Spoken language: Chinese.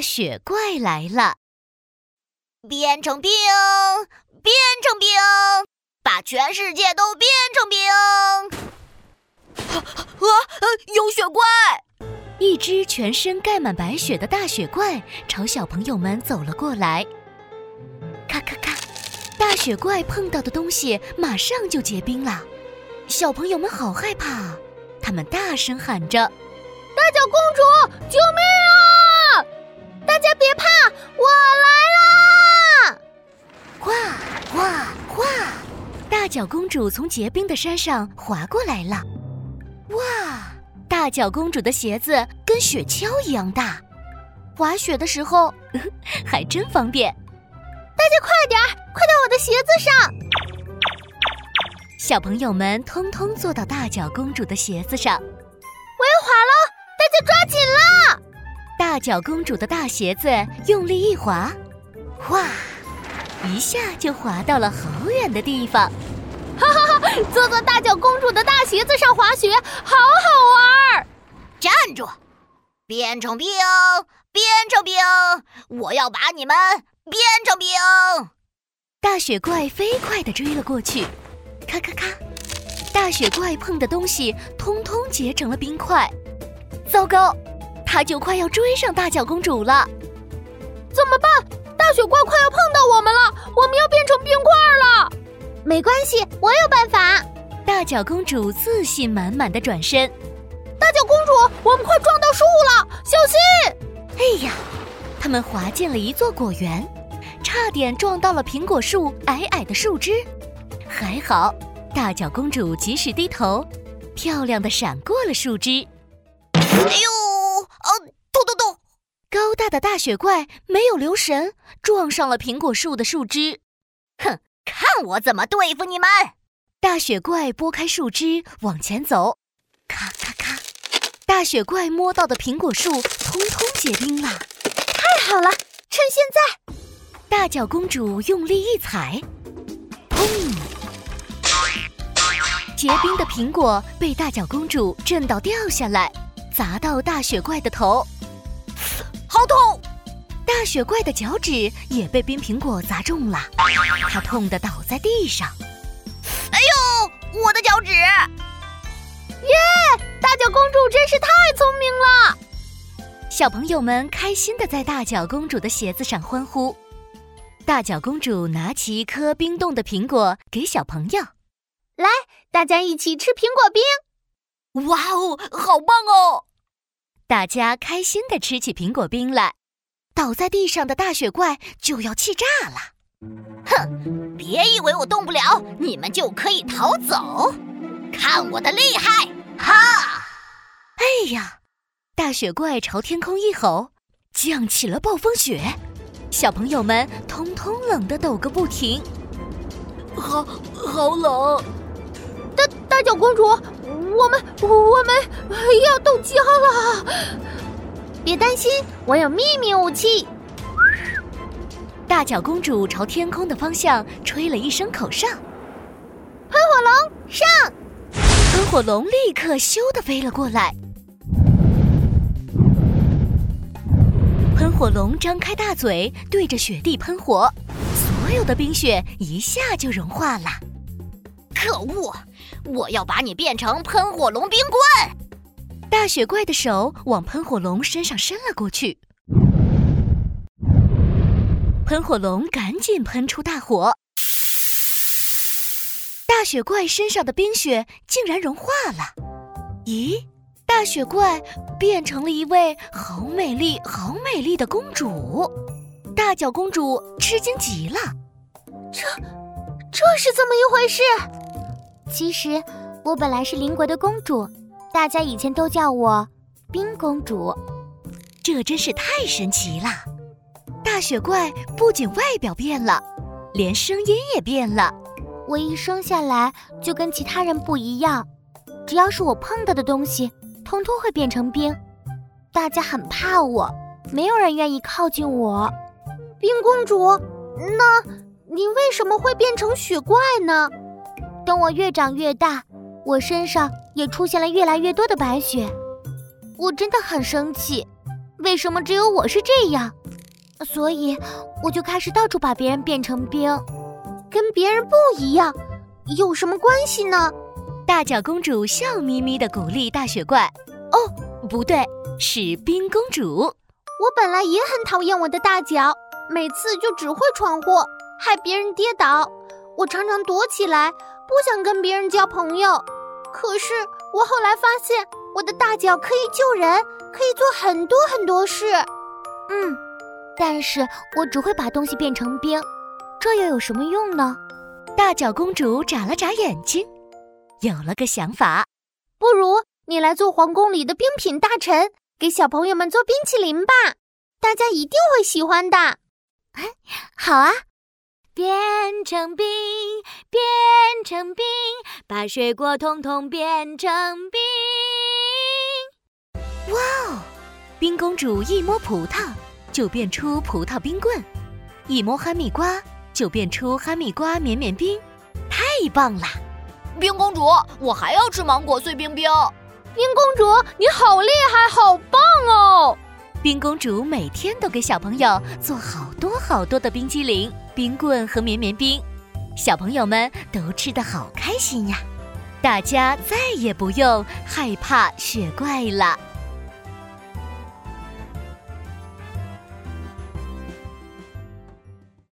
大雪怪来了！变成冰，变成冰，把全世界都变成冰！啊，有雪怪！一只全身盖满白雪的大雪怪朝小朋友们走了过来。咔咔咔，大雪怪碰到的东西马上就结冰了。小朋友们好害怕，他们大声喊着：“大脚公主，救命大家别怕，我来啦！”哇哇哇，大脚公主从结冰的山上滑过来了。哇，大脚公主的鞋子跟雪橇一样大，滑雪的时候还真方便。大家快点儿，快到我的鞋子上！小朋友们通通坐到大脚公主的鞋子上，我要滑了，大家抓紧！脚公主的大鞋子用力一滑，哇，一下就滑到了好远的地方。哈哈哈！坐在大脚公主的大鞋子上滑雪，好好玩！站住！变成冰，变成冰！我要把你们变成冰！大雪怪飞快地追了过去。咔咔咔！大雪怪碰的东西通通结成了冰块，糟糕，它就快要追上大脚公主了。怎么办？大雪怪快要碰到我们了，我们要变成冰块了。没关系，我有办法。大脚公主自信满满的转身。大脚公主，我们快撞到树了，小心！哎呀，他们滑进了一座果园，差点撞到了苹果树矮矮的树枝。还好，大脚公主及时低头，漂亮的闪过了树枝。哎呦，大的大雪怪没有留神，撞上了苹果树的树枝。哼，看我怎么对付你们！大雪怪拨开树枝往前走，咔咔咔，大雪怪摸到的苹果树通通结冰了。太好了，趁现在！大脚公主用力一踩，砰！结冰的苹果被大脚公主震到掉下来，砸到大雪怪的头，好痛！大雪怪的脚趾也被冰苹果砸中了，它痛得倒在地上。哎呦，我的脚趾！耶！大脚公主真是太聪明了。小朋友们开心的在大脚公主的鞋子上欢呼。大脚公主拿起一颗冰冻的苹果给小朋友。来，大家一起吃苹果冰！哇哦，好棒哦！大家开心的吃起苹果冰来。倒在地上的大雪怪就要气炸了！哼，别以为我动不了，你们就可以逃走！看我的厉害！哈！哎呀，大雪怪朝天空一吼，降起了暴风雪，小朋友们通通冷得抖个不停。好，好冷！大大脚公主，我们我们要冻僵了！别担心，我有秘密武器。大脚公主朝天空的方向吹了一声口哨，喷火龙上！喷火龙立刻咻的飞了过来。喷火龙张开大嘴，对着雪地喷火，所有的冰雪一下就融化了。可恶！我要把你变成喷火龙冰棍！大雪怪的手往喷火龙身上伸了过去，喷火龙赶紧喷出大火。大雪怪身上的冰雪竟然融化了。咦，大雪怪变成了一位好美丽、好美丽的公主。大脚公主吃惊极了，这这是怎么一回事？其实，我本来是邻国的公主，大家以前都叫我冰公主。这真是太神奇了！大雪怪不仅外表变了，连声音也变了。我一生下来就跟其他人不一样，只要是我碰到的东西，通通会变成冰。大家很怕我，没有人愿意靠近我。冰公主，那你为什么会变成雪怪呢？等我越长越大，我身上也出现了越来越多的白雪，我真的很生气。为什么只有我是这样？所以我就开始到处把别人变成冰，跟别人不一样，有什么关系呢？大脚公主笑眯眯地鼓励大雪怪。哦，不对，是冰公主。我本来也很讨厌我的大脚，每次就只会闯祸，害别人跌倒。我常常躲起来，不想跟别人交朋友。可是我后来发现，我的大脚可以救人，可以做很多很多事。嗯，但是我只会把东西变成冰，这又有什么用呢？大脚公主眨了眨眼睛，有了个想法。不如你来做皇宫里的冰品大臣，给小朋友们做冰淇淋吧，大家一定会喜欢的。好啊。变成冰，变成冰，把水果统统变成冰。哇哦！冰公主一摸葡萄就变出葡萄冰棍，一摸哈密瓜就变出哈密瓜绵绵冰，太棒了！冰公主，我还要吃芒果碎冰冰。冰公主，你好厉害，好棒哦！冰公主每天都给小朋友做好多好多的冰激凌、冰棍和绵绵冰，小朋友们都吃得好开心呀！大家再也不用害怕雪怪了。